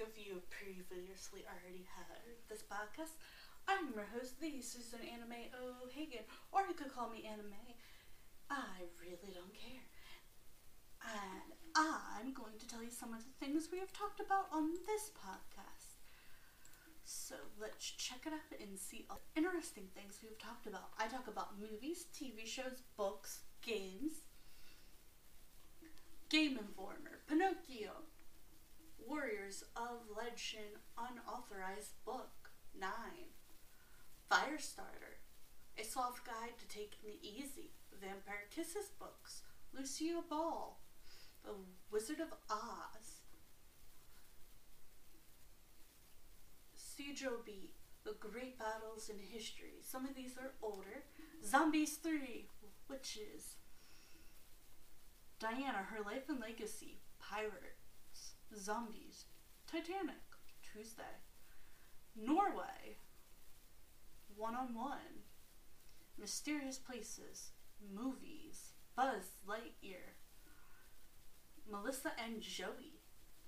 if you previously already heard this podcast. I'm your host, the Susan Anna Mae O'Hagan, or you could call me Anime. I really don't care. And I'm going to tell you some of the things we have talked about on this podcast. So let's check it out and see all the interesting things we've talked about. I talk about movies, TV shows, books, games, Game Informer, Pinocchio, Warriors of Legend Unauthorized Book 9. Firestarter. A soft guide to taking it easy. Vampire Kisses books. Lucille Ball. The Wizard of Oz. Sijo Beat. The Great Battles in History. Some of these are older. Zombies 3. Witches. Diana, Her Life and Legacy. Pirate. Zombies, Titanic, Tuesday, Norway, One on One, Mysterious Places, Movies, Buzz Lightyear, Melissa and Joey,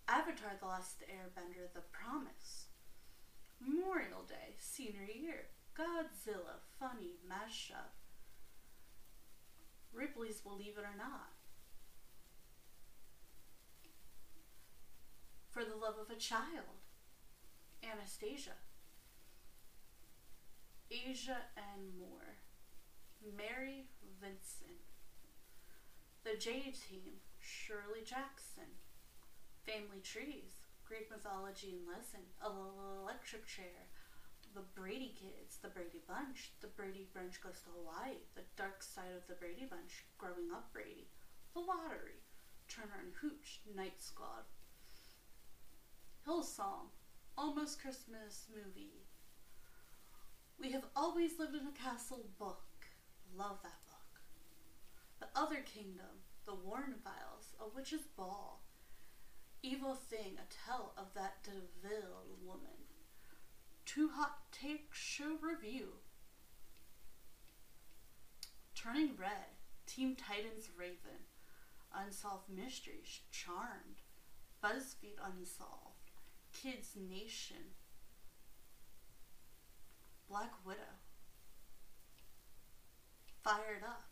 Avatar The Last Airbender, The Promise, Memorial Day, Senior Year, Godzilla, Funny, Mashup, Ripley's Believe It or Not, for the love of a child. Anastasia. Asia and more. Mary Vincent. The J Team. Shirley Jackson. Family Trees. Greek Mythology and Lesson. Electric Chair. The Brady Kids. The Brady Bunch. The Brady Bunch Goes to Hawaii. The Dark Side of the Brady Bunch. Growing Up Brady. The Lottery. Turner and Hooch. Night Squad. Hillsong, Almost Christmas movie. We have always lived in a castle book. Love that book. The Other Kingdom, The Warren Files, A Witch's Ball. Evil Thing, a tale of that De Vil woman. Two Hot Take Show Review. Turning Red, Teen Titans Raven. Unsolved Mysteries, Charmed. BuzzFeed Unsolved. Kids Nation, Black Widow, Fired Up,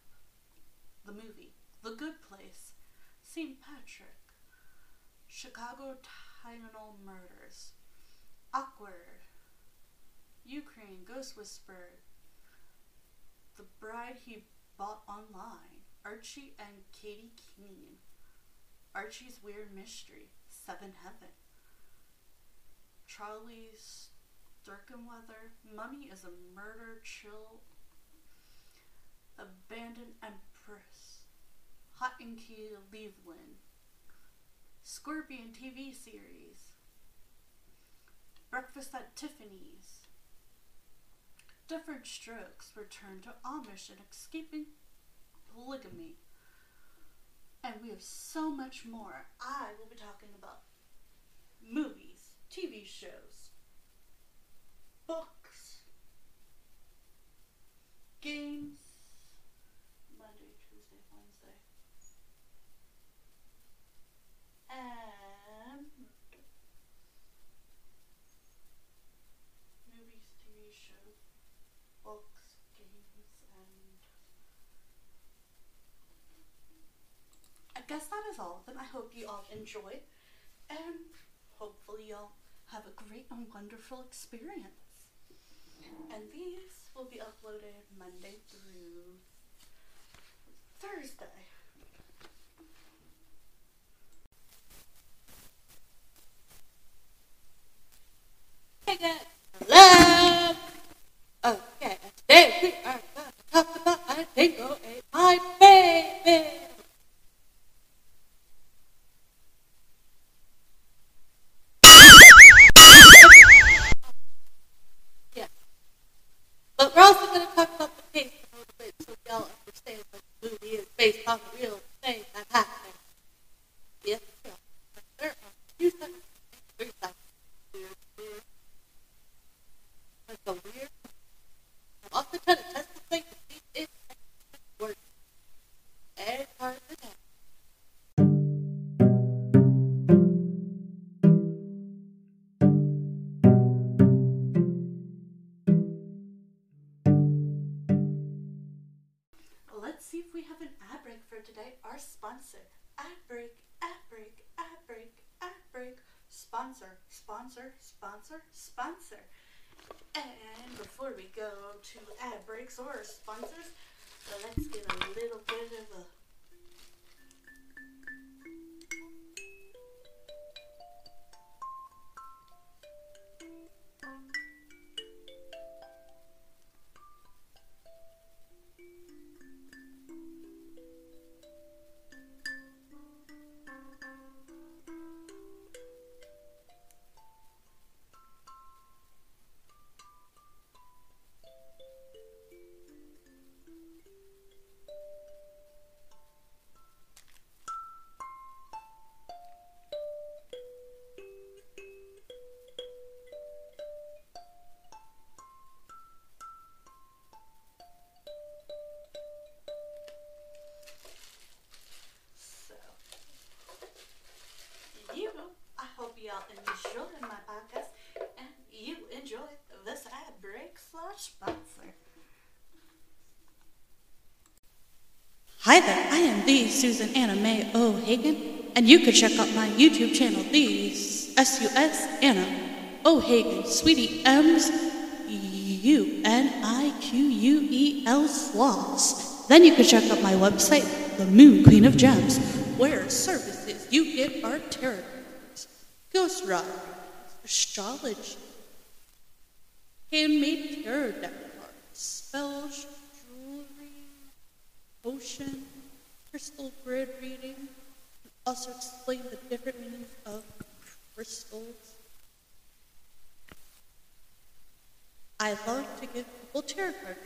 the movie, The Good Place, St. Patrick, Chicago Tylenol Murders, Awkward, Ukraine Ghost Whisperer, The Bride He Bought Online, Archie and Katy Keene, Archie's Weird Mystery, Seven Heaven. Charlie Starkweather. Mummy is a murder chill. Abandoned Empress. Hot and Key Cleveland. Scorpion TV series. Breakfast at Tiffany's. Different Strokes return to Amish and escaping polygamy. And we have so much more. I will be talking about movies TV shows, books, games, Monday, Tuesday, Wednesday, and movies, TV shows, books, games, and I guess that is all of them. I hope you all enjoy and hopefully y'all have a great and wonderful experience. And these will be uploaded Monday through Thursday. Hey guys, hello! Okay, today we are going to talk about a dingo ate my baby! On real sponsor. Ad break, ad break, ad break, ad break. Sponsor, sponsor, sponsor, sponsor. And before we go to ad breaks or sponsors, let's get a little bit of a Susan Anna Mae O'Hagan, and you can check out my YouTube channel, the S-U-S Anna O'Hagan, Sweetie M's U-N-I-Q-U-E-L Sloths. Then you can check out my website, The Moon Queen of Gems, where services you get are tarot cards, ghost rock, astrology, handmade tarot deck cards, spells, jewelry, potion, crystal grid reading, also explain the different meanings of crystals. I love to give people tarot card.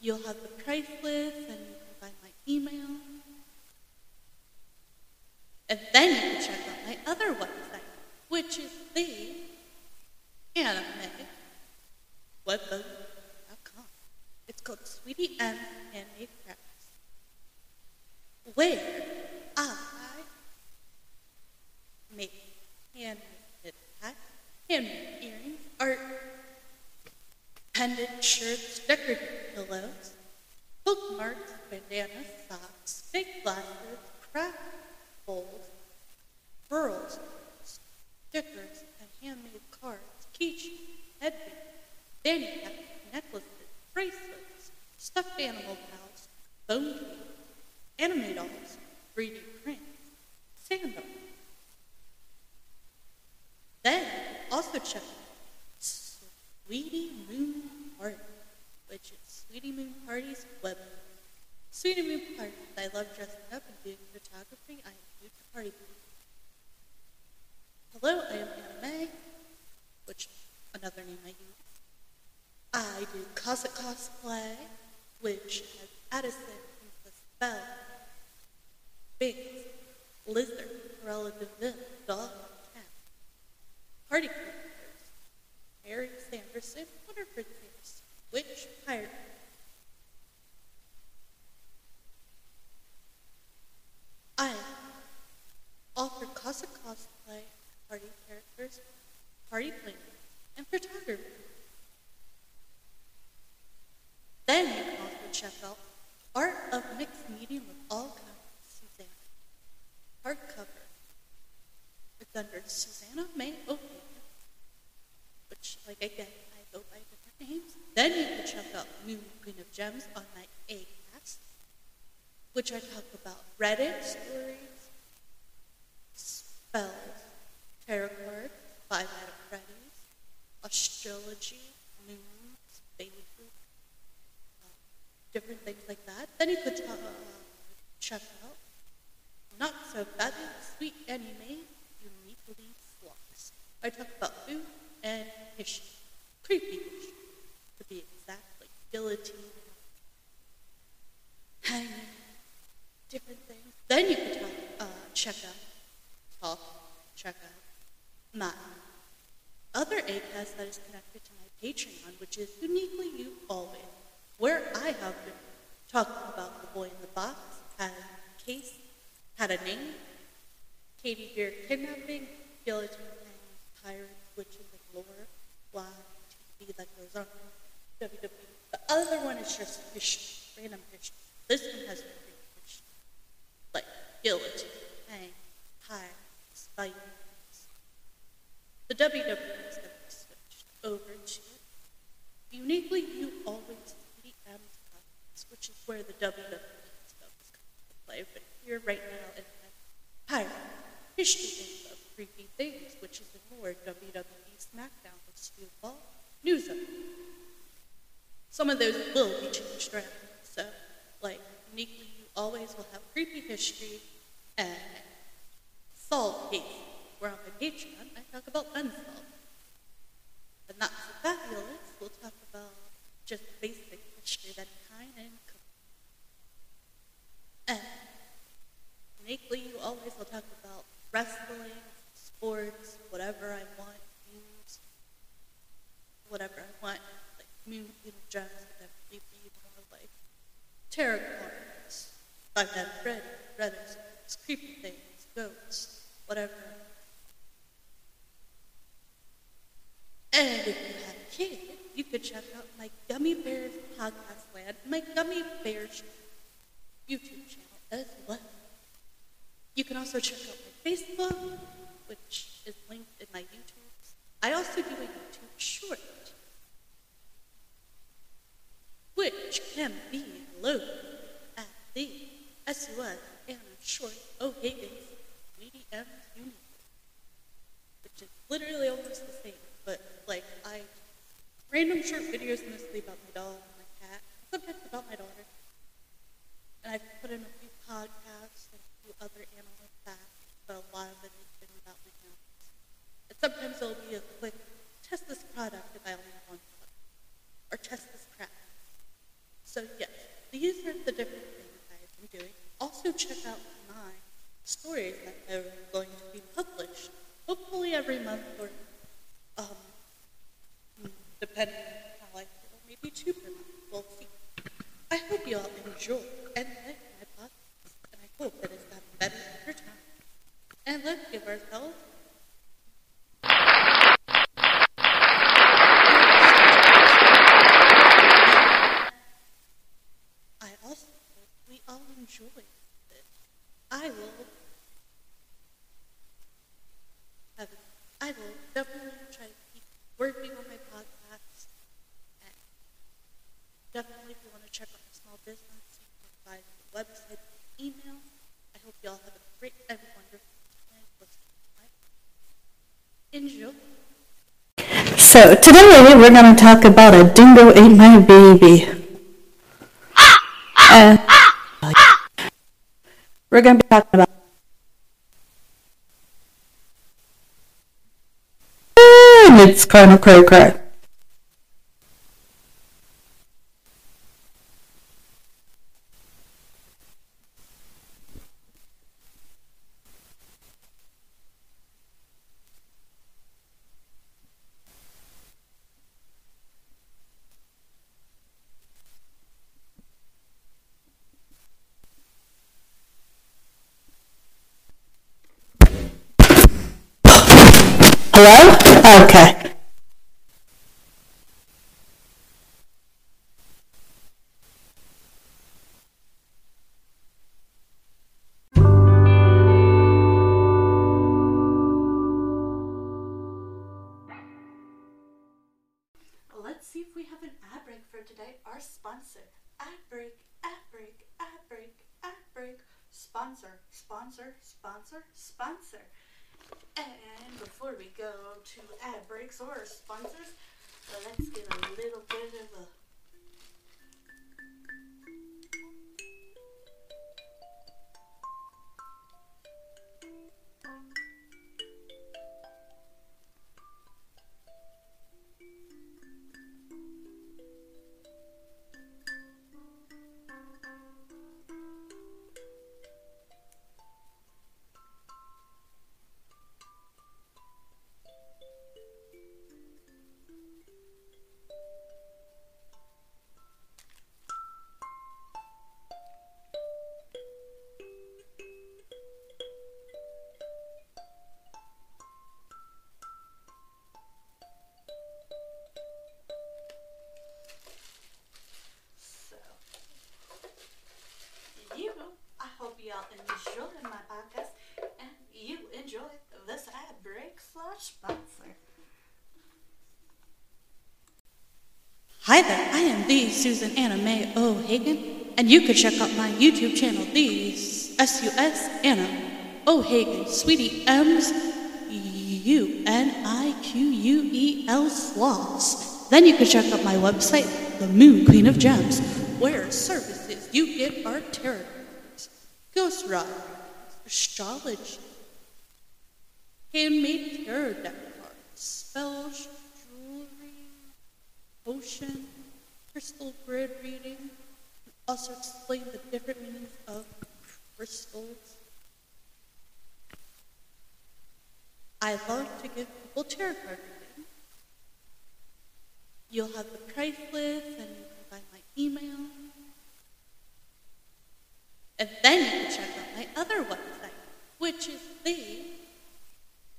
You'll have the price list and you can find my email. And then you can check out my other website, which is the anime animewebbook.com. It's called Sweetie M Handmade Crafts, where I make handmade hats, handmade earrings, art, pendant shirts, decorative pillows, bookmarks, bandanas, socks, fake glasses, craft bowls, pearls, stickers, and handmade cards, keychains, headbands, fanny packs, necklaces, bracelets, stuffed animal pals, bone cake, anime dolls, 3D prints, sandals. Then also check out Sweetie Moon Party, which is Sweetie Moon Party's web. Sweetie Moon Party. I love dressing up and doing photography. I am a huge party. Hello, I am Anna May, which another name I use. I do Cossack cosplay, which has Addison, Princess Belle, Binks, Lizard, Cruella de Vil, Dog, Cat, Party characters, Harry Sanderson, Waterford Sanderson, Witch, Pirate. I offer Cossack cosplay, party characters, party planning, and photography. Then you can also check out Art of Mixed Medium of all kinds, Susanna. Hardcover. It's under Susanna May O'Hagan, which, like again, I go by different names. Then you can check out Moon Queen of Gems on my A-cast, which I talk about Reddit stories, spells, tarot cards, five out of Freddy's, astrology, moons, phases, uh, different things like that. Then you could uh, check out Not So Fabulous Sweet Anime Uniquely Sloths. I talk about food and history, creepy history, to be exact, like guillotine, hanging, different things. Then you could talk, uh, check out, talk, check out my other ACAST that is connected to my Patreon, which is Uniquely You Always, where I have been talking about the boy in the box, had a case, name, Katie Beer kidnapping, guillotine hanging, pirates, witches, and lore, why TV that goes on WWE. The other one is just history, random history. This one has creepy history, like guillotine, hang, tie, spikes. The WWE has been switched over to uniquely you always EDM's podcast, which is where the WWE coming into play. But here right now it has pirate, history of creepy things, which is more WWE SmackDown with Stu Ball, news Some of those will be changed around. So, like, uniquely you always will have creepy history and solved cases. Where on my Patreon, I talk about unsolved. But not so fabulous, we'll talk about just basic history that kind and and uniquely you always will talk about wrestling, sports, whatever I want, news, whatever I want, like moon, you know, gems, whatever you more like tarot cards, I've read, read it, creepy things, ghosts, whatever. And if you have a kid, you could check out my Gummy Bears podcast land, my Gummy Bears YouTube channel as well. You can also check out my Facebook, which is linked in my YouTube. I also do a YouTube short, which can be loaded at the SUS and Short O'Higgins medium unit, which is literally almost the same, but like I random short videos mostly about my dog and my cat, sometimes about my daughter. And I've put in a few podcasts other animal facts, but a lot of it has been about my animals. And sometimes it'll be a quick test this product if I only have one product, or test this craft. So yes, these are the different things I've been doing. Also check out my stories that are going to be published, hopefully every month or um, depending on how I feel, maybe two per month. We'll see. I hope you all enjoy and like my podcast, and I hope that it's gotten better over time. And let's give ourselves I also hope we all enjoy it. I will have I will definitely try to keep working on my podcast. And definitely if you want to check out my small business, you can find the website email. I hope you all have a great and wonderful time listening to my Enjoy. So today we're going to talk about a dingo ate my baby. And we're going to be talking about and it's kind of cray cray. The Susan Anna Mae O'Hagan, and you can check out my YouTube channel, the S-U-S Anna O'Hagan, Sweetie M's U-N-I-Q-U-E-L. Then you can check out my website, The Moon Queen of Gems, where services you get are tarot cards, ghost writing, astrology, handmade tarot deck cards, spells, jewelry, potion, crystal grid reading, also explain the different meanings of crystals. I love to give people tarot card. You'll have the price list and you can find my email. And then you can check out my other website, which is the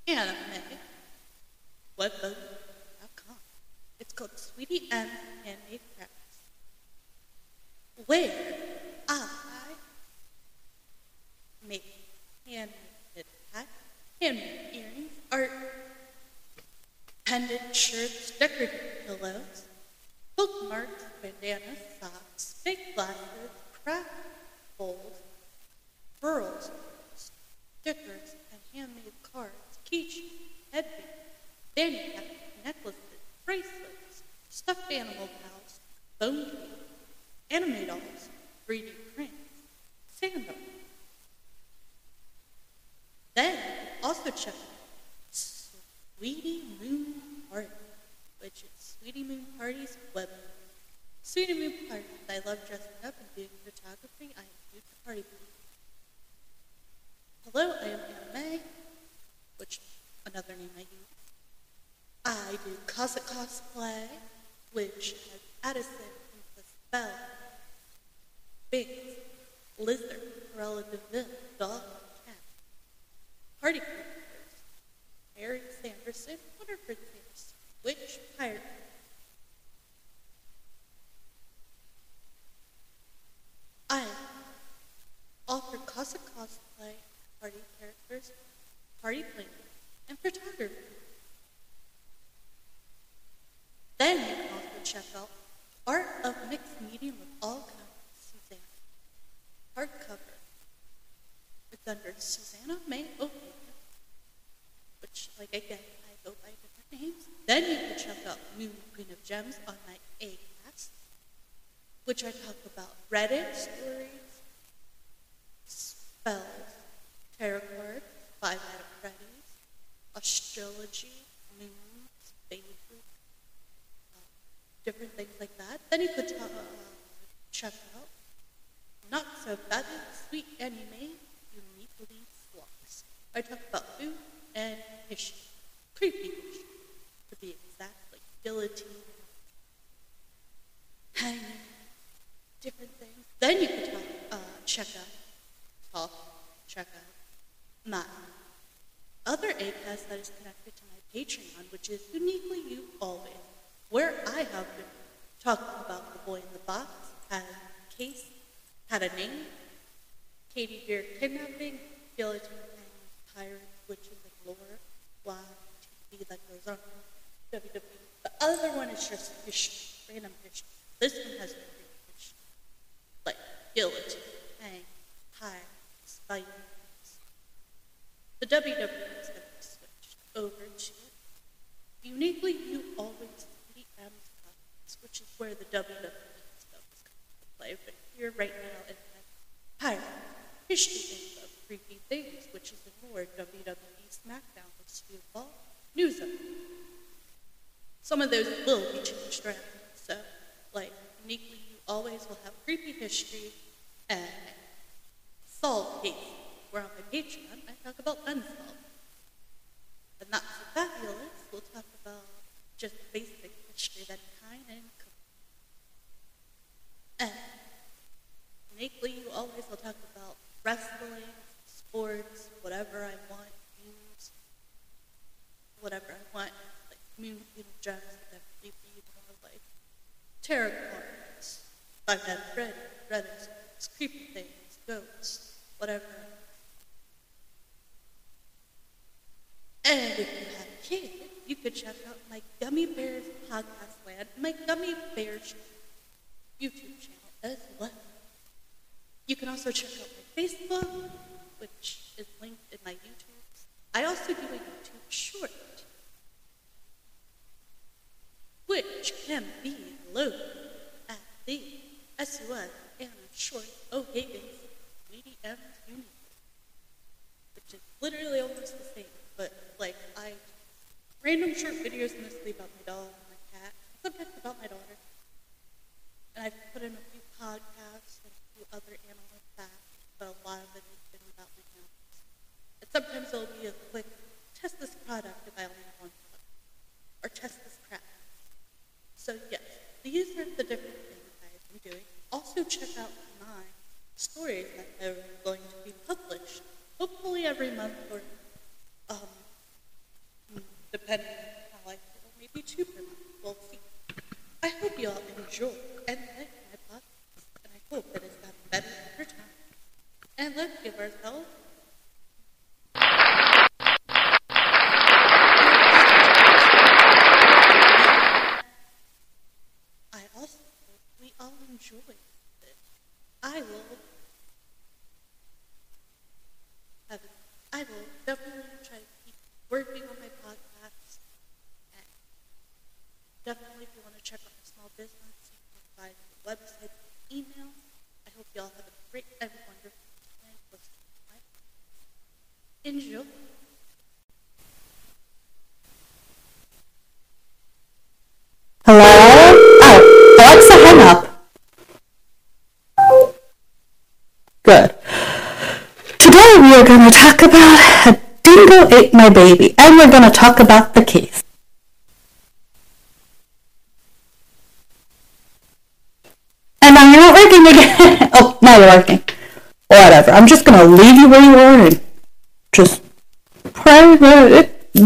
anime webbook.com. It's called Sweetie M Handmade Crafts, where I make handmade hats, handmade earrings, art, pendant shirts, decorative pillows, bookmarks, bandanas, socks, fake glasses, craft bowls, pearls, stickers, and handmade cards, keychains, headbands, fanny packs, necklaces, bracelets, stuffed animal pals, bone cake, anime dolls, 3D prints, sandals. Then you can also check out Sweetie Moon Party, which is Sweetie Moon Party's web. Sweetie Moon Party, I love dressing up and doing photography. I am huge party queen. Hello, I am Anna May, which another name I use. I do Cossack cosplay, which has Addison, Princess Belle, Binks, Lizard, Cruella de Vil, Dog, Cat, Party characters, Harry Sanderson, Water Princess, Witch, Pirate. I offer Cossack cosplay, party characters, party planning, and photography. Then you can also check out Art of Mixed Medium of all kinds, Susanna. Hardcover. It's under Susanna May O'Hagan, which, like again, I go by different names. Then you can check out Moon Queen of Gems on my A-Cast, which I talk about. Reddit stories, spells, tarot cards, five out of Freddy's, astrology, moons, phases, different things like that. Then you could uh, check out. Not So Fabulous Sweet Anime Uniquely Sloths. I talk about food and history, creepy history, to be exact, like guillotine, hanging, different things. Then you could uh, check out, talk, check out my other ACAST that is connected to my Patreon, which is Uniquely You Always where I have been talking about the boy in the box, had a case, had a name, Katie Beer kidnapping, guillotine hanging, pirates, witches, and lore, why TV that goes on, WWE. The other one is just history, random history. This one has guillotine, hang, pirates, Vikings. The WWE is going to be switched over to Uniquely, you always see M's comments, which is where the WWE stuff is coming into play. But here, right now, it has pirate history info, creepy things, which is in more WWE SmackDown, is fall news of. Some of those will be changed around. So, like, uniquely, you always will have creepy history Uh, and solved cases. Where on my Patreon, I talk about unsolved. Not so fabulous, we'll talk about just basic history that kind and uh, and uniquely you always will talk about wrestling, sports, whatever I want, news, whatever I want, like moon you know, that definitely be more like tarot cards, Five Nights at Freddy, Reddit, creepy things, ghosts, whatever. And if you have kids, you could check out my Gummy Bears podcast land, my Gummy Bears YouTube channel as well. You can also check out my Facebook, which is linked in my YouTube. I also do a YouTube short, which can be loaded at the SUS Short O'Higgins medium unit, which is literally almost the same, but like I random short videos mostly about my dog and my cat, sometimes about my daughter. And I've put in a few podcasts and a few other animal facts, but a lot of it has been about my animals. And sometimes it'll be a quick test this product if I only have one product, or test this crap. So yes, these are the different things I've been doing. Also check out my stories that are going to be published, hopefully every month or um, depending on how I feel, maybe two per month. We'll see. I hope you all enjoy and like my podcast, and I hope that it's gotten better over time. And let's give ourselves. I also hope we all enjoy it. I will have I will definitely try to keep working on my podcast. And definitely, if you want to check out my small business, you can find the website, email. I hope you all have a great and wonderful my. Enjoy. Hello? Oh, Alexa, hang up. Good. Today we are going to talk about a dingo ate my baby, and we're going to talk about the case. And now you're not working again. oh, now you're working. Whatever. I'm just going to leave you where you are and just pray that it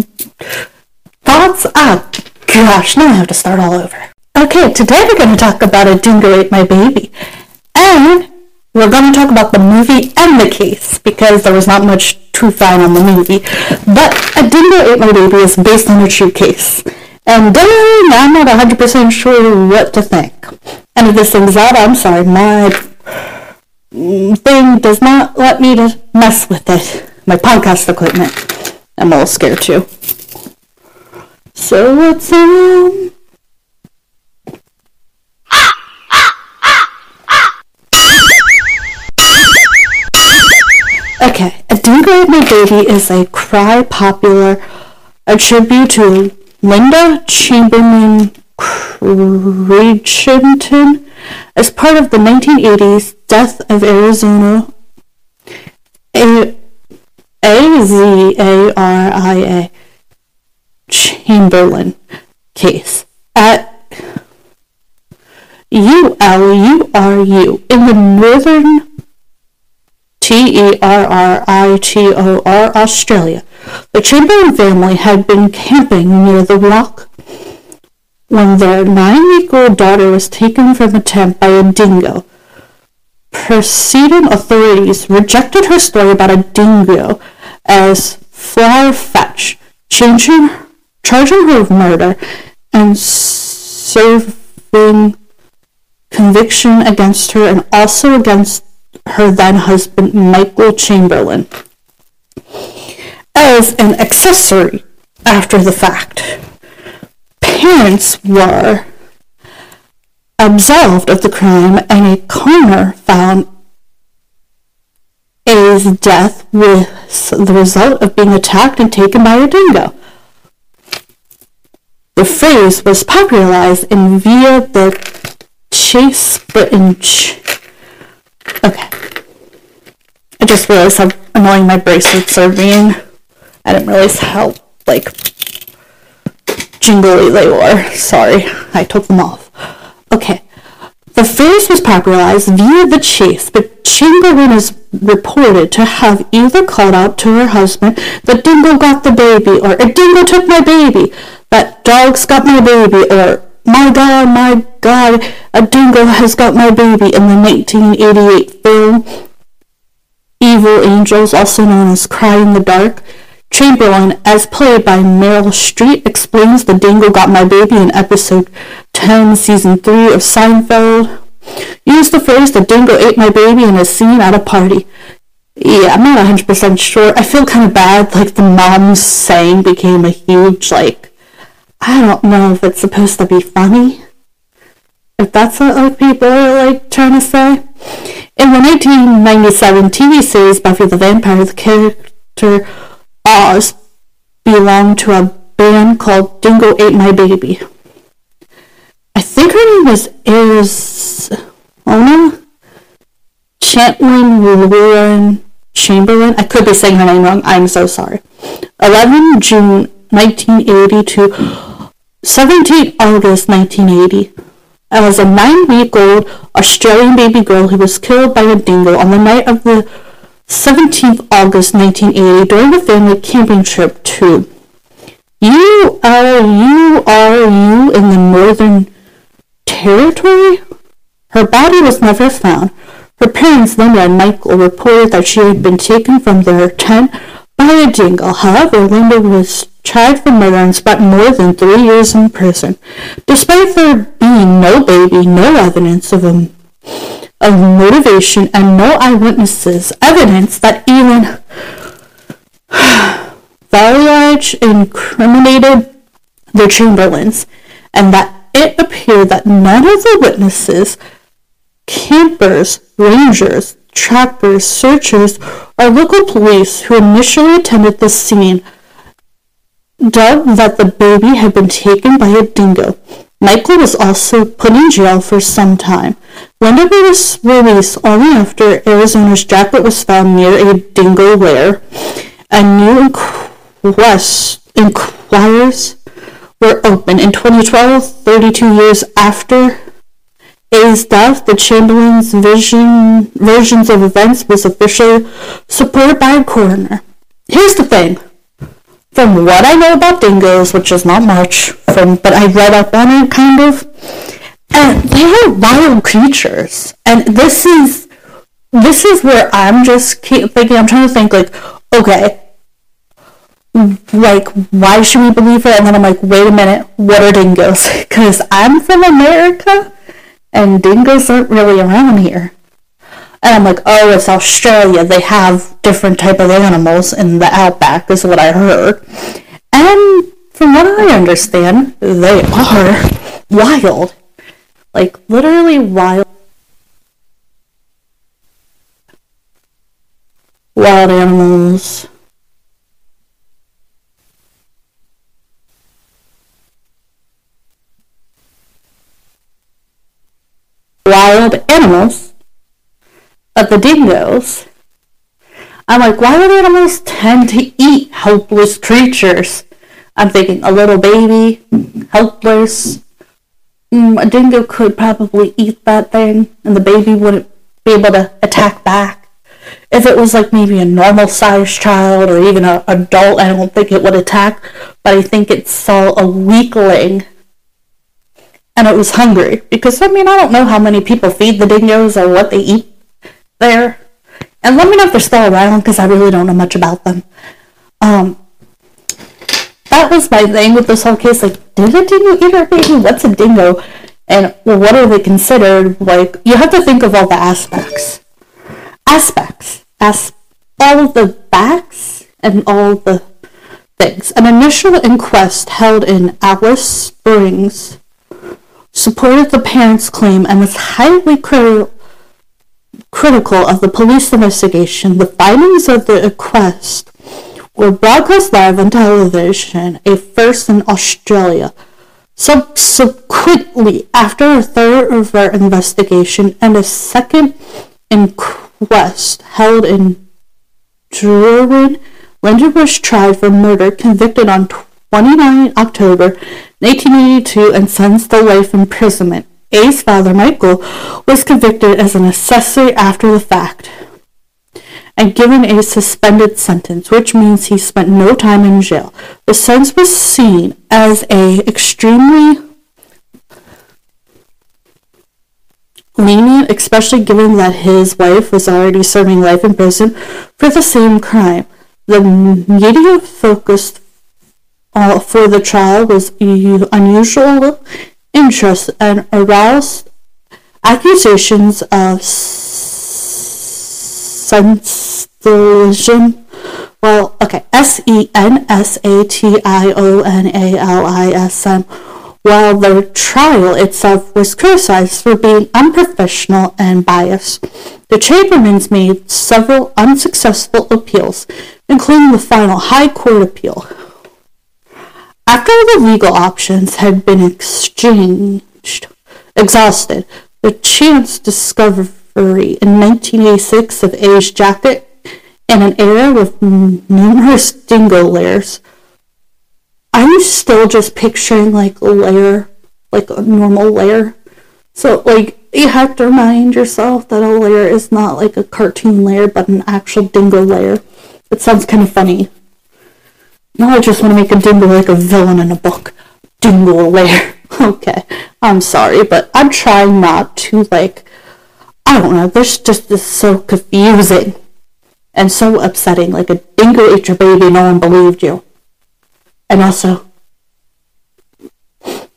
thoughts up. Gosh, now I have to start all over. Okay, today we're going to talk about a dingo ate my baby. And we're going to talk about the movie and the case because there was not much to find on the movie. But A Dingo Ate My Baby is based on a true case. And I'm not 100% sure what to think. And if this thing's out, I'm sorry, my thing does not let me to mess with it. My podcast equipment. I'm a little scared too. So what's um Okay, A Dingo Ate My Baby is a cry popular a tribute to Linda Chamberlain Crichton as part of the 1980s Death of Arizona. A Z A R I A Chamberlain case at ULURU in the northern T-E-R-R-I-T-O-R, Australia. The Chamberlain family had been camping near the rock when their nine-week-old daughter was taken from a tent by a dingo. Preceding authorities rejected her story about a dingo as far-fetched, changing, charging her with murder and serving conviction against her and also against her then husband Michael Chamberlain as an accessory after the fact. Parents were absolved of the crime and a coroner found A's death was the result of being attacked and taken by a dingo. The phrase was popularized in via the Chase Britain Okay. I just realized how annoying my bracelets are being. I didn't realize how, like, jingly they were. Sorry, I took them off. Okay. The phrase was popularized via the chase, but Chamberlain is reported to have either called out to her husband, the dingo got the baby, or a dingo took my baby, that dog's got my baby, or my God, my God, a dingo has got my baby in the 1988 film Evil Angels, also known as Cry in the Dark. Chamberlain, as played by Meryl Streep, explains the dingo got my baby in episode 10, season 3 of Seinfeld. Use the phrase the dingo ate my baby in a scene at a party. Yeah, I'm not 100% sure. I feel kind of bad, like the mom's saying became a huge, like, I don't know if it's supposed to be funny. If that's what like, people are like trying to say. In the 1997 TV series Buffy the Vampire, the character Oz belonged to a band called Dingo Ate My Baby. I think her name was Arizona Chantlin Lauren Chamberlain. I could be saying her name wrong. I'm so sorry. 11 June 1980 to 17 August 1980. I was a nine-week-old Australian baby girl who was killed by a dingo on the night of the 17th August 1980 during a family camping trip to you are you are you in the Northern Territory? Her body was never found. Her parents, Linda and Michael, reported that she had been taken from their tent by a dingo. However, Linda was tried for murder and spent more than three years in prison. Despite there being no baby, no evidence of a of motivation, and no eyewitnesses, evidence that even Valliage incriminated the Chamberlains, and that it appeared that none of the witnesses, campers, rangers, trappers, searchers, or local police who initially attended the scene Doubt that the baby had been taken by a dingo. Michael was also put in jail for some time. Linda was released only after Arizona's jacket was found near a dingo lair. A new inquest, inquiries were opened. In 2012, 32 years after A's death, the Chamberlain's vision, versions of events was officially supported by a coroner. Here's the thing from what I know about dingoes, which is not much, from but I read up on it kind of, and they are wild creatures. And this is this is where I'm just thinking. I'm trying to think like, okay, like why should we believe it? And then I'm like, wait a minute, what are dingoes? Because I'm from America, and dingoes aren't really around here. And I'm like, oh, it's Australia. They have different type of animals in the outback, is what I heard. And from what I understand, they are wild. Like, literally wild. Wild animals. Wild animals of the dingoes. I'm like, why would animals tend to eat helpless creatures? I'm thinking a little baby, helpless. Mm, a dingo could probably eat that thing, and the baby wouldn't be able to attack back. If it was like maybe a normal sized child or even an adult, I don't think it would attack, but I think it saw a weakling and it was hungry. Because, I mean, I don't know how many people feed the dingoes or what they eat there. And let me know if they're still around because I really don't know much about them. Um, that was my thing with this whole case. Like, did a dingo eat our baby? What's a dingo? And what are they considered? Like, you have to think of all the aspects. Aspects. As all the facts and all the things. An initial inquest held in Alice Springs supported the parents' claim and was highly critical critical of the police investigation, the findings of the inquest were broadcast live on television, a first in Australia. Subsequently, after a thorough investigation and a second inquest held in Darwin, Linda was tried for murder, convicted on 29 October 1982, and sentenced to life imprisonment. A's father, Michael, was convicted as an accessory after the fact and given a suspended sentence, which means he spent no time in jail. The sentence was seen as a extremely lenient, especially given that his wife was already serving life in prison for the same crime. The media focus uh, for the trial was unusual interest and aroused accusations of sensationalism. Well, okay, S E N S A T I O N A L I S M. While the trial itself was criticized for being unprofessional and biased, the Chamberlains made several unsuccessful appeals, including the final High Court appeal. After the legal options had been exchanged, exhausted, the chance discovery in 1986 of A's jacket in an era with numerous dingo lairs. I'm still just picturing like a lair, like a normal lair. So like you have to remind yourself that a lair is not like a cartoon lair, but an actual dingo lair. It sounds kind of funny. Now I just want to make a dingo like a villain in a book. Dingo lair. okay, I'm sorry, but I'm trying not to like. I don't know. This just is so confusing and so upsetting. Like a dingo ate your baby, no one believed you. And also,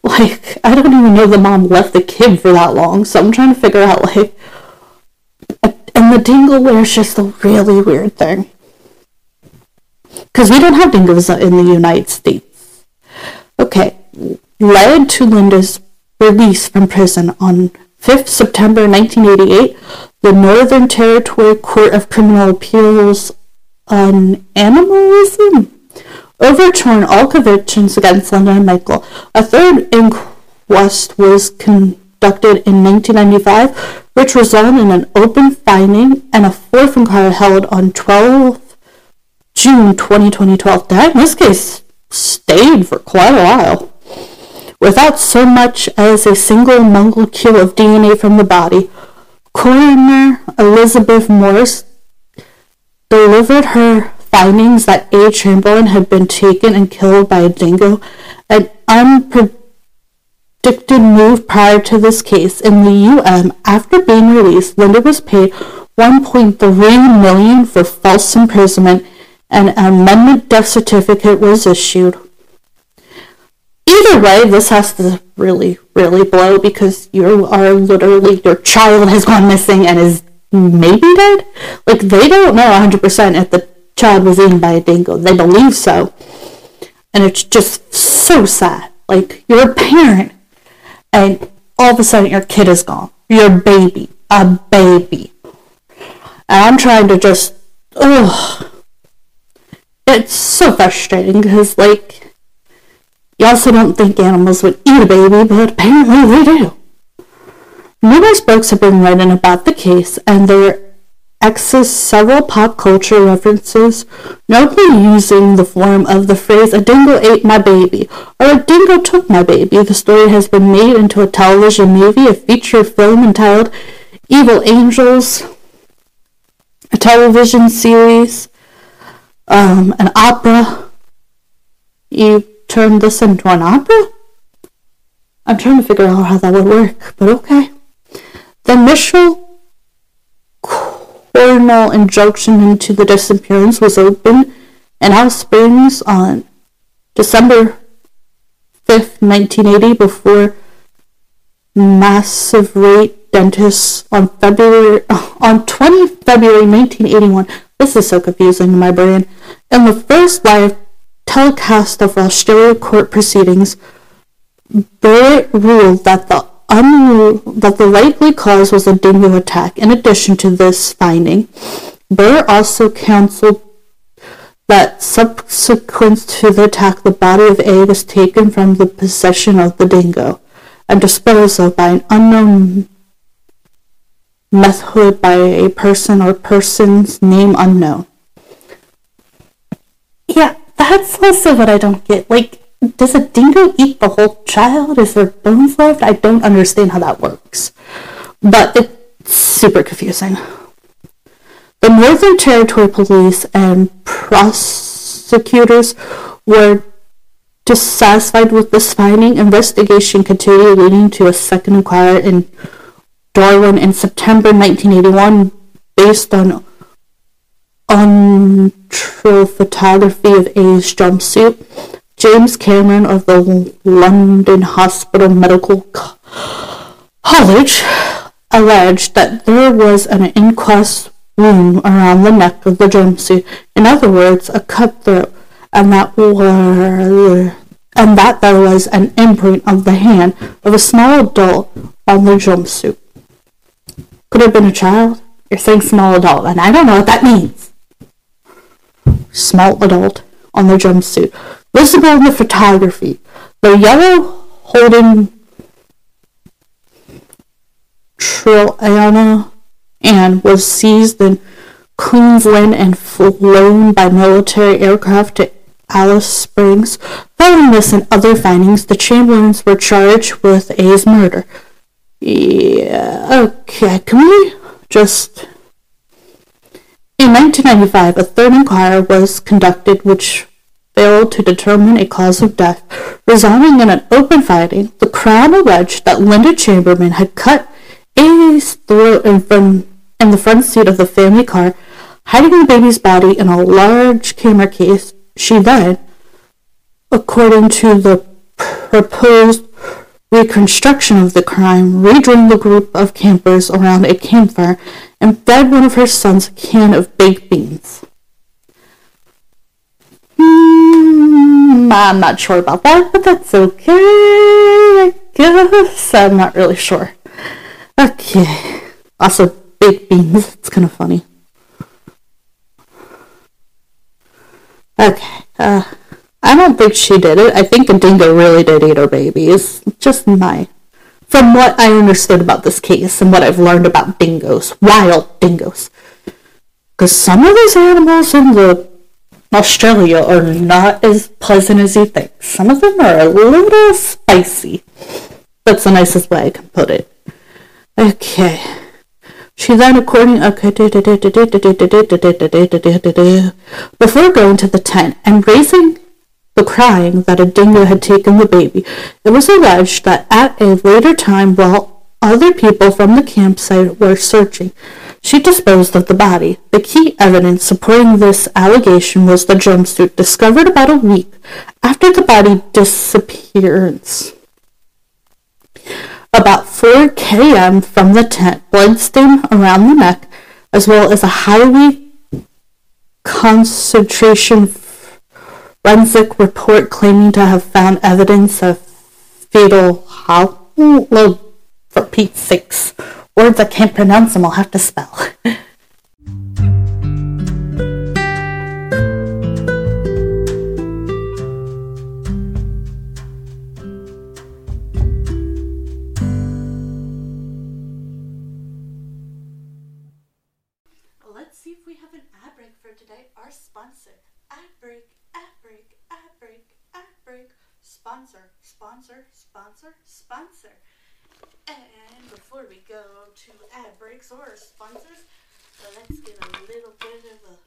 like, I don't even know the mom left the kid for that long, so I'm trying to figure out, like, and the dingo lair is just a really weird thing because we don't have dingoes in the United States. Okay, led to Linda's release from prison on 5th September 1988, the Northern Territory Court of Criminal Appeals on Animalism overturned all convictions against Linda and Michael. A third inquest was conducted in 1995, which resulted in an open finding, and a fourth inquiry held on 12 June 2012. That, in this case, stayed for quite a while. Without so much as a single molecule of DNA from the body, coroner Elizabeth Morris delivered her findings that A. Chamberlain had been taken and killed by a dingo, an unpredicted move prior to this case. In the UM, after being released, Linda was paid 1.3 million for false imprisonment an amendment death certificate was issued. Either way, this has to really, really blow because you are literally, your child has gone missing and is maybe dead. Like, they don't know 100% if the child was eaten by a dingo. They believe so. And it's just so sad. Like, you're a parent and all of a sudden your kid is gone. Your baby. A baby. And I'm trying to just, ugh it's so frustrating because, like, you also don't think animals would eat a baby, but apparently they do. Numerous books have been written about the case, and there exist several pop culture references, notably using the form of the phrase, a dingo ate my baby, or a dingo took my baby. The story has been made into a television movie, a feature film entitled Evil Angels, a television series, um, an opera. You turn this into an opera? I'm trying to figure out how that would work, but okay. The initial coronal injunction into the disappearance was opened in Alice Springs on December 5th, 1980, before massive rate dentists on February on 20 February 1981 this is so confusing in my brain. In the first live telecast of Australia court proceedings, Barritt ruled that the that the likely cause was a dingo attack. In addition to this finding, Burr also counseled that subsequent to the attack, the body of A was taken from the possession of the dingo and disposed of by an unknown method by a person or persons name unknown. Yeah, that's also what I don't get. Like, does a dingo eat the whole child? Is there bones left? I don't understand how that works. But it's super confusing. The Northern Territory Police and prosecutors were dissatisfied with this finding. Investigation continued, leading to a second inquiry in Darwin in September 1981 based on trill photography of A's jumpsuit, James Cameron of the London Hospital Medical College alleged that there was an incised wound around the neck of the jumpsuit. In other words, a cut throat, and that were, and that there was an imprint of the hand of a small adult on the jumpsuit. Could have been a child. You're saying small adult, and I don't know what that means. Small adult on the jumpsuit. Visible in the photography. The yellow Holden Torana and was seized in Queensland and flown by military aircraft to Alice Springs. Following this and other findings, the Chamberlains were charged with A's murder. Yeah, okay, can we just... In 1995, a third inquiry was conducted which failed to determine a cause of death. Resulting in an open finding, the Crown alleged that Linda Chamberlain had cut A's throat in, front, in the front seat of the family car, hiding the baby's body in a large camera case. She then, according to the proposed reconstruction of the crime, rejoined the group of campers around a campfire and fed one of her sons a can of baked beans. Hmm, I'm not sure about that, but that's okay. I guess I'm not really sure. Okay. Also, baked beans. It's kind of funny. Okay. Uh, I don't think she did it. I think a dingo really did eat her babies. Just my. From what I understood about this case and what I've learned about dingoes, wild dingoes. Because some of these animals in the Australia are not as pleasant as you think. Some of them are a little spicy. That's the nicest way I can put it. Okay. She then, according okay, before going to the tent and raising the crying that a dingo had taken the baby, it was alleged that at a later time, while other people from the campsite were searching, she disposed of the body. The key evidence supporting this allegation was the jumpsuit discovered about a week after the body disappearance. About 4 km from the tent, bloodstain around the neck, as well as a highly concentration forensic report claiming to have found evidence of fatal hollow for Pete's sakes. Words I can't pronounce them, I'll have to spell. Let's see if we have an ad break for today. Our sponsor. Ad break, ad break, ad break, ad break. Sponsor, sponsor, sponsor. And before we go to ad breaks or sponsors, let's get a little bit of a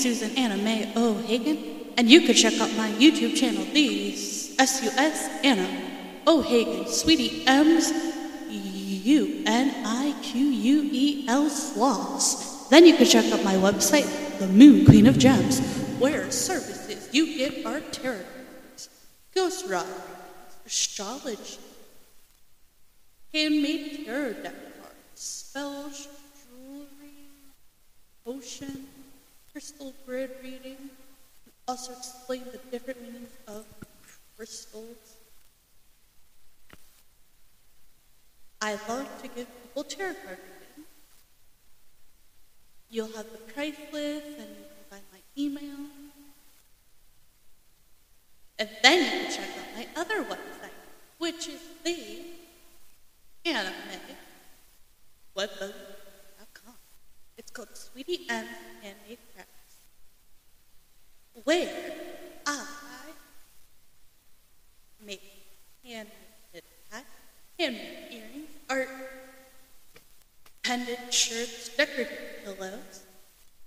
Susan Anna Mae O'Hagan, and you can check out my YouTube channel, the S-U-S Anna O'Hagan, Sweetie M's U-N-I-Q-U-E-L Sloths. Then you can check out my website, The Moon Queen of Gems, where services you get are tarot cards, ghost writing, astrology, handmade tarot deck cards, spells, jewelry, potion, crystal grid reading, also explain the different meanings of crystals. I love to give people tarot card reading. You'll have the price list and you can find my email. And then you can check out my other website, which is the anime webbook.com. It's called Sweetie M Handmade Crafts, where I make handmade hats, handmade earrings, art, pendant shirts, decorative pillows,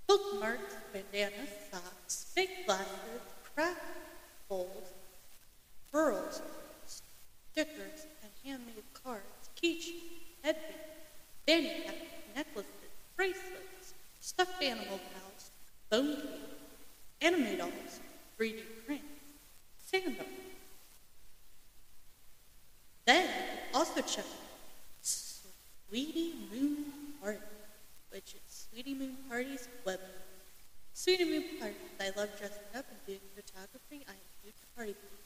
bookmarks, bandanas, socks, fake glasses, craft bowls, pearls, stickers, and handmade cards, keychains, headbands, fanny hats, necklaces, bracelets, stuffed animal pals, bone cake, anime dolls, 3D prints, sandals. Then also check out Sweetie Moon Party, which is Sweetie Moon Party's web. Sweetie Moon Party, I love dressing up and doing photography. I am huge party queen.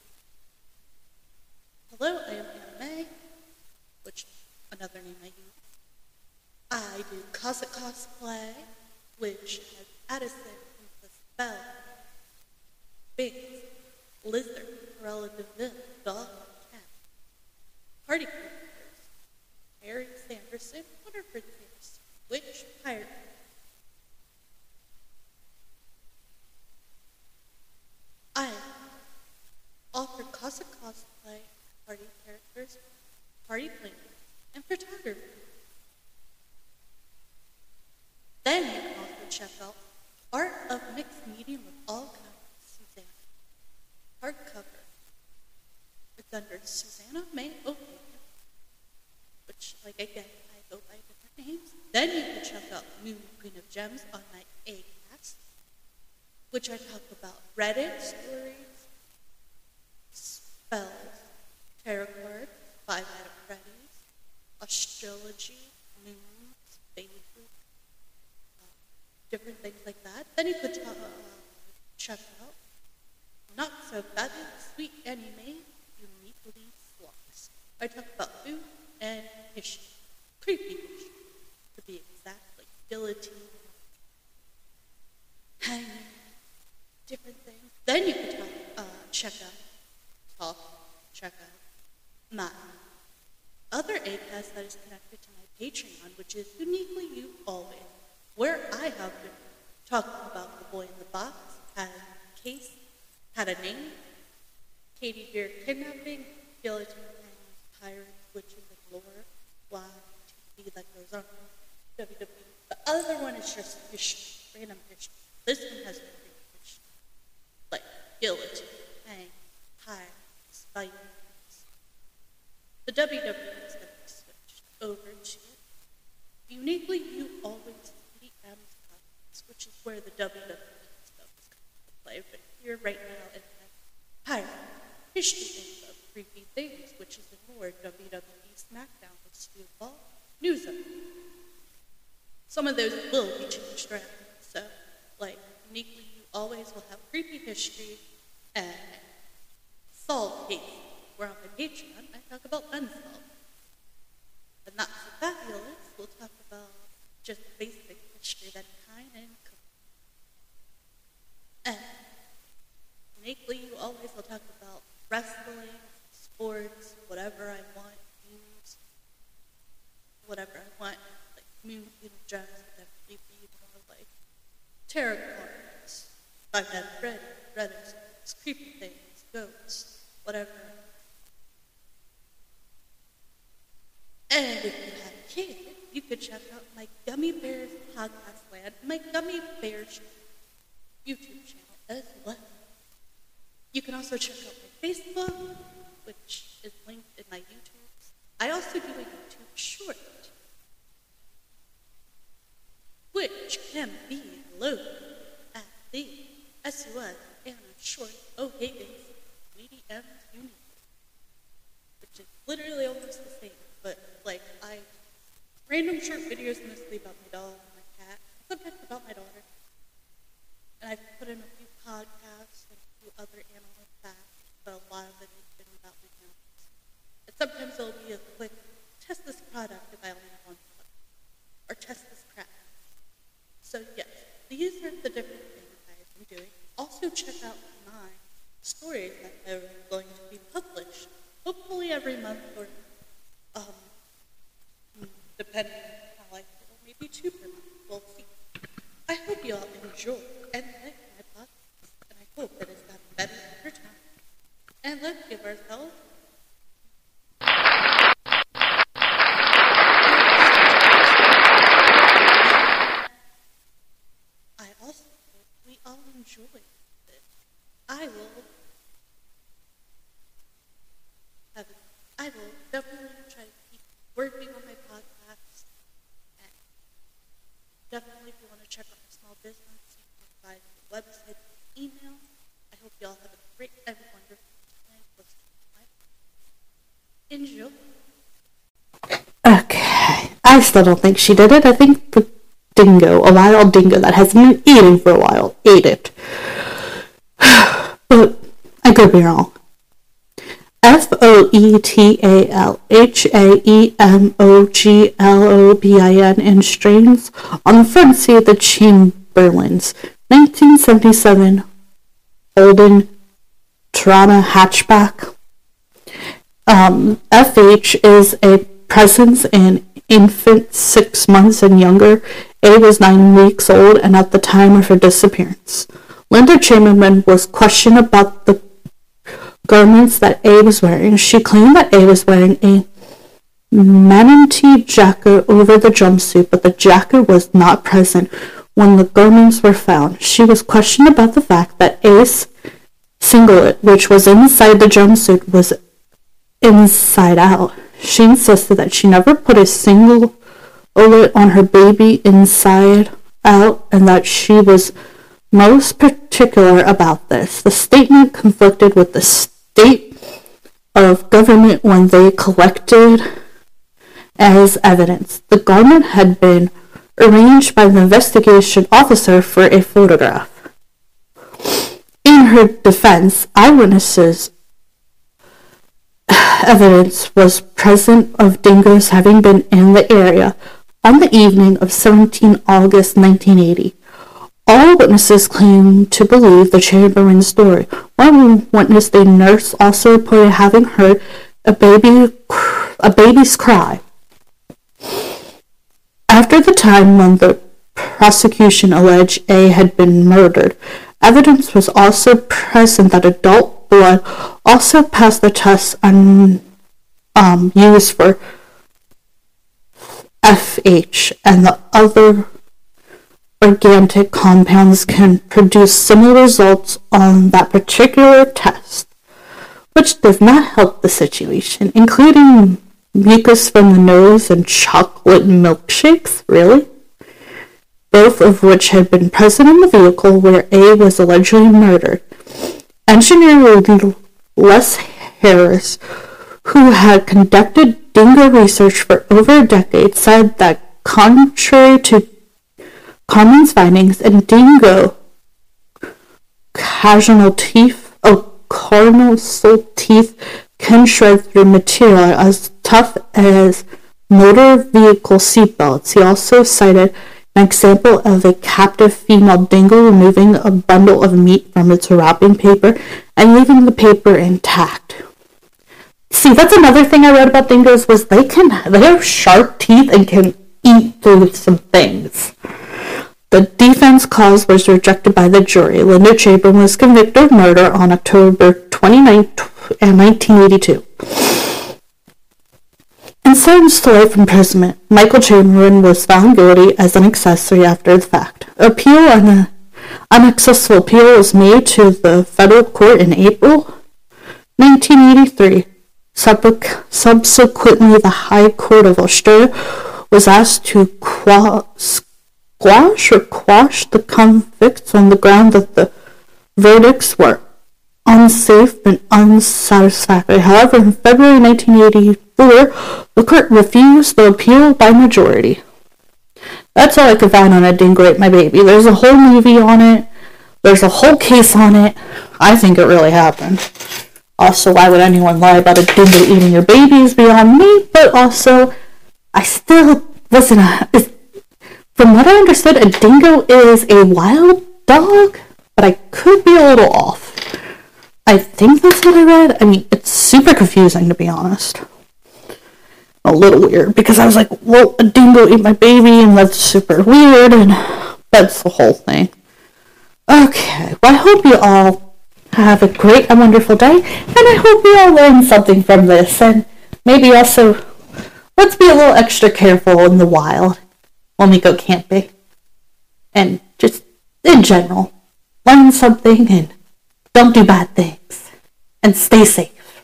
Hello, I am Anna Mae, which another name I use. I do Cossack cosplay, which has Addison, Princess Belle, Binks, Lizard, Cruella de Vil, Dog, and Cat, Party characters, Harry Sanderson, Winifred Sanderson, Witch, Pirate. I offer Cossack cosplay, party characters, party planning, and photography. Then you can also check out Art of Mixed Medium of all kinds, Susanna. Hardcover. It's under Susanna Mae O'Hagan, which, like again, I go by different names. Then you can Moon Queen of Gems on my Acast, which I talk about Reddit stories, spells, tarot cards, five out of Freddy's, astrology, moons, phases, uh, different things like that. Then you could uh, check out Not So Fabulous Sweet Anime Uniquely Flawless. I talk about food and history, creepy history, to be exact, hanging, different things. Then you could talk, uh, check out, talk, check out my other Acast that is connected to my Patreon, which is Uniquely You Always, where I have been talking about the boy in the box, had a case, had a name, Katie Bear kidnapping, guillotine hanging, pirates, witches, and lore, why, TV that goes on, WWE. The other one is just history, random history. This one has random history, like guillotine, hang, pirates, Vikings. The WWE is to be switched over to uniquely you always see M's comments, which is where the WWE stuff is coming to play. But here right now it has pirate history of creepy things, which is in more WWE SmackDown with Stu Ball news. Some of those will be changed around. So, like, uniquely you always will have creepy history and solved cases. Where on my Patreon, I talk about unsolved. And not so fabulous, we'll talk about just basic history that kind and and uniquely you always will talk about wrestling, sports, whatever I want, news, whatever I want, know, gems, whatever you need, more like tarot cards, I've had Freddy, brothers, creepy things, ghosts, whatever. And if you have a kid, you could check out my Gummy Bears podcast land, my Gummy Bears YouTube channel as well. You can also check out my Facebook, which is linked in my YouTube. I also do a YouTube short, which can be loaded at the SUS and short O'Higgins medium unit, which is literally almost the same, but like I random short videos mostly about my dog and my cat, sometimes about my daughter. and I've put in a few podcasts and a few other animal facts, but a lot of it has been about the animals. And sometimes it'll be a quick test this product if I only have one or test this crap. So yes, these are the different things that I've been doing. Also check out my stories that are going to be published, hopefully every month or um, depending on how I feel, maybe two per month. We'll see. I hope you all enjoy and like my podcast, and I hope that it's gotten better over time. And let's give ourselves I also hope we all enjoy it. I will have I will definitely try to keep working on my podcast. And definitely, if you want to check out my small business, you can find the website, email. I hope you all have a great and wonderful time listening to my Enjoy. Okay. I still don't think she did it. I think the dingo, a wild dingo that hasn't been eating for a while, ate it. but I could be wrong. F O E T A L H A E M O G L O B I N in strains on the front seat of the Chamberlain's 1977 Holden Torana hatchback. Um, FH is a presence in infants six months and younger. A was nine weeks old and at the time of her disappearance. Linda Chamberlain was questioned about the garments that A was wearing. She claimed that A was wearing a matinee jacket over the jumpsuit, but the jacket was not present when the garments were found. She was questioned about the fact that A's singlet, which was inside the jumpsuit, was inside out. She insisted that she never put a single bullet on her baby inside out and that she was most particular about this. The statement conflicted with the state of government when they collected as evidence. The garment had been arranged by the investigation officer for a photograph. In her defense, eyewitnesses evidence was present of dingoes having been in the area on the evening of 17 August 1980. All witnesses claimed to believe the Chamberlain story. One witness, the nurse, also reported having heard a baby, a baby's cry. After the time when the prosecution alleged A had been murdered, evidence was also present that adult blood also passed the test and um, used for FH and the other organic compounds can produce similar results on that particular test, which does not help the situation, including mucus from the nose and chocolate milkshakes, really? Both of which had been present in the vehicle where A was allegedly murdered. Engineer Les Harris, who had conducted dingo research for over a decade, said that contrary to Commons findings, a dingo cardinal teeth, oh, cardinal teeth can shred through material as tough as motor vehicle seatbelts. He also cited an example of a captive female dingo removing a bundle of meat from its wrapping paper and leaving the paper intact. See, that's another thing I read about dingoes was they can they have sharp teeth and can eat through some things. The defense cause was rejected by the jury. Linda Chamberlain was convicted of murder on October 29, 1982. Uh, In sentenced to life imprisonment, Michael Chamberlain was found guilty as an accessory after the fact. Appeal on an unsuccessful appeal was made to the federal court in April 1983. Subsequently, the High Court of Australia was asked to squash or quash the convicts on the ground that the verdicts were unsafe and unsatisfactory. However, in February 1984, the court refused the appeal by majority. That's all I could find on a Dingo Ate My Baby. There's a whole movie on it, There's a whole case on it. I think it really happened. Also, why would anyone lie about a dingo eating your babies beyond me? But also, I still wasn't. From what I understood, a dingo is a wild dog, but I could be a little off. I think that's what I read. I mean, it's super confusing to be honest. A little weird because I was like, well, a dingo ate my baby, and that's super weird, and that's the whole thing. Okay, well, I hope you all have a great and wonderful day, and I hope you all learned something from this, and maybe also let's be a little extra careful in the wild when we go camping. And just in general, learn something and don't do bad things. And stay safe.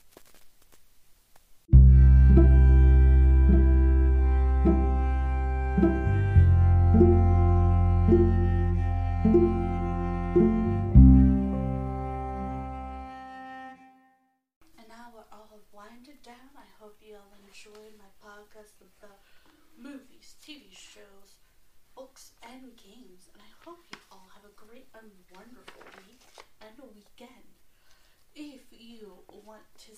And now we're all winded down. I hope you all enjoyed my podcast of the movies, TV shows, books, and games. And I hope you all have a great and wonderful week weekend. If you want to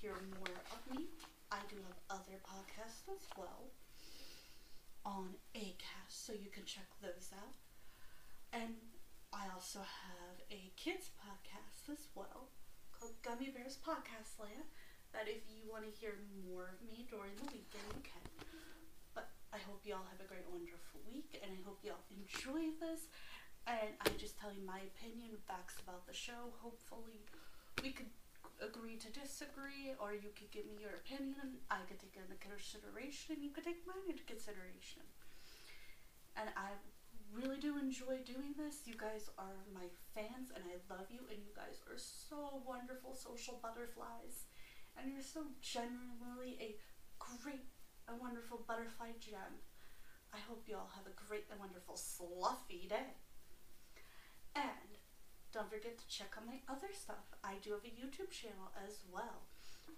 hear more of me, I do have other podcasts as well on Acast, so you can check those out. And I also have a kids podcast as well called Gummy Bears Podcast Land. That if you want to hear more of me during the weekend, you can. But I hope you all have a great, wonderful week, and I hope you all enjoy this. And I just tell you my opinion, facts about the show. Hopefully, we could agree to disagree, or you could give me your opinion. I could take it into consideration, and you could take mine into consideration. And I really do enjoy doing this. You guys are my fans, and I love you, and you guys are so wonderful social butterflies. And you're so genuinely a great and wonderful butterfly gem. I hope you all have a great and wonderful sluffy day. And don't forget to check out my other stuff. I do have a YouTube channel as well,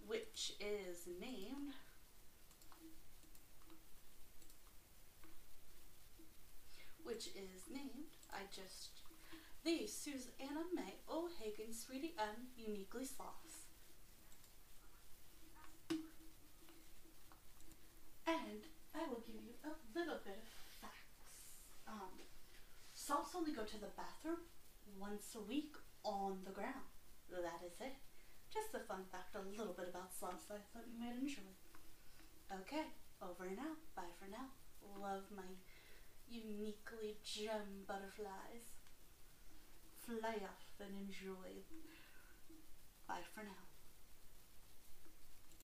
which is named which is named I just the Susanna Mae O'Hagan Sweetie M Uniquely Sloths. And I will give you a little bit of facts. Um, sloths only go to the bathroom once a week on the ground. That is it. Just a fun fact, a little bit about sloths that I thought you might enjoy. Okay, over and out. Bye for now. Love my uniquely gem butterflies. Fly off and enjoy. Bye for now.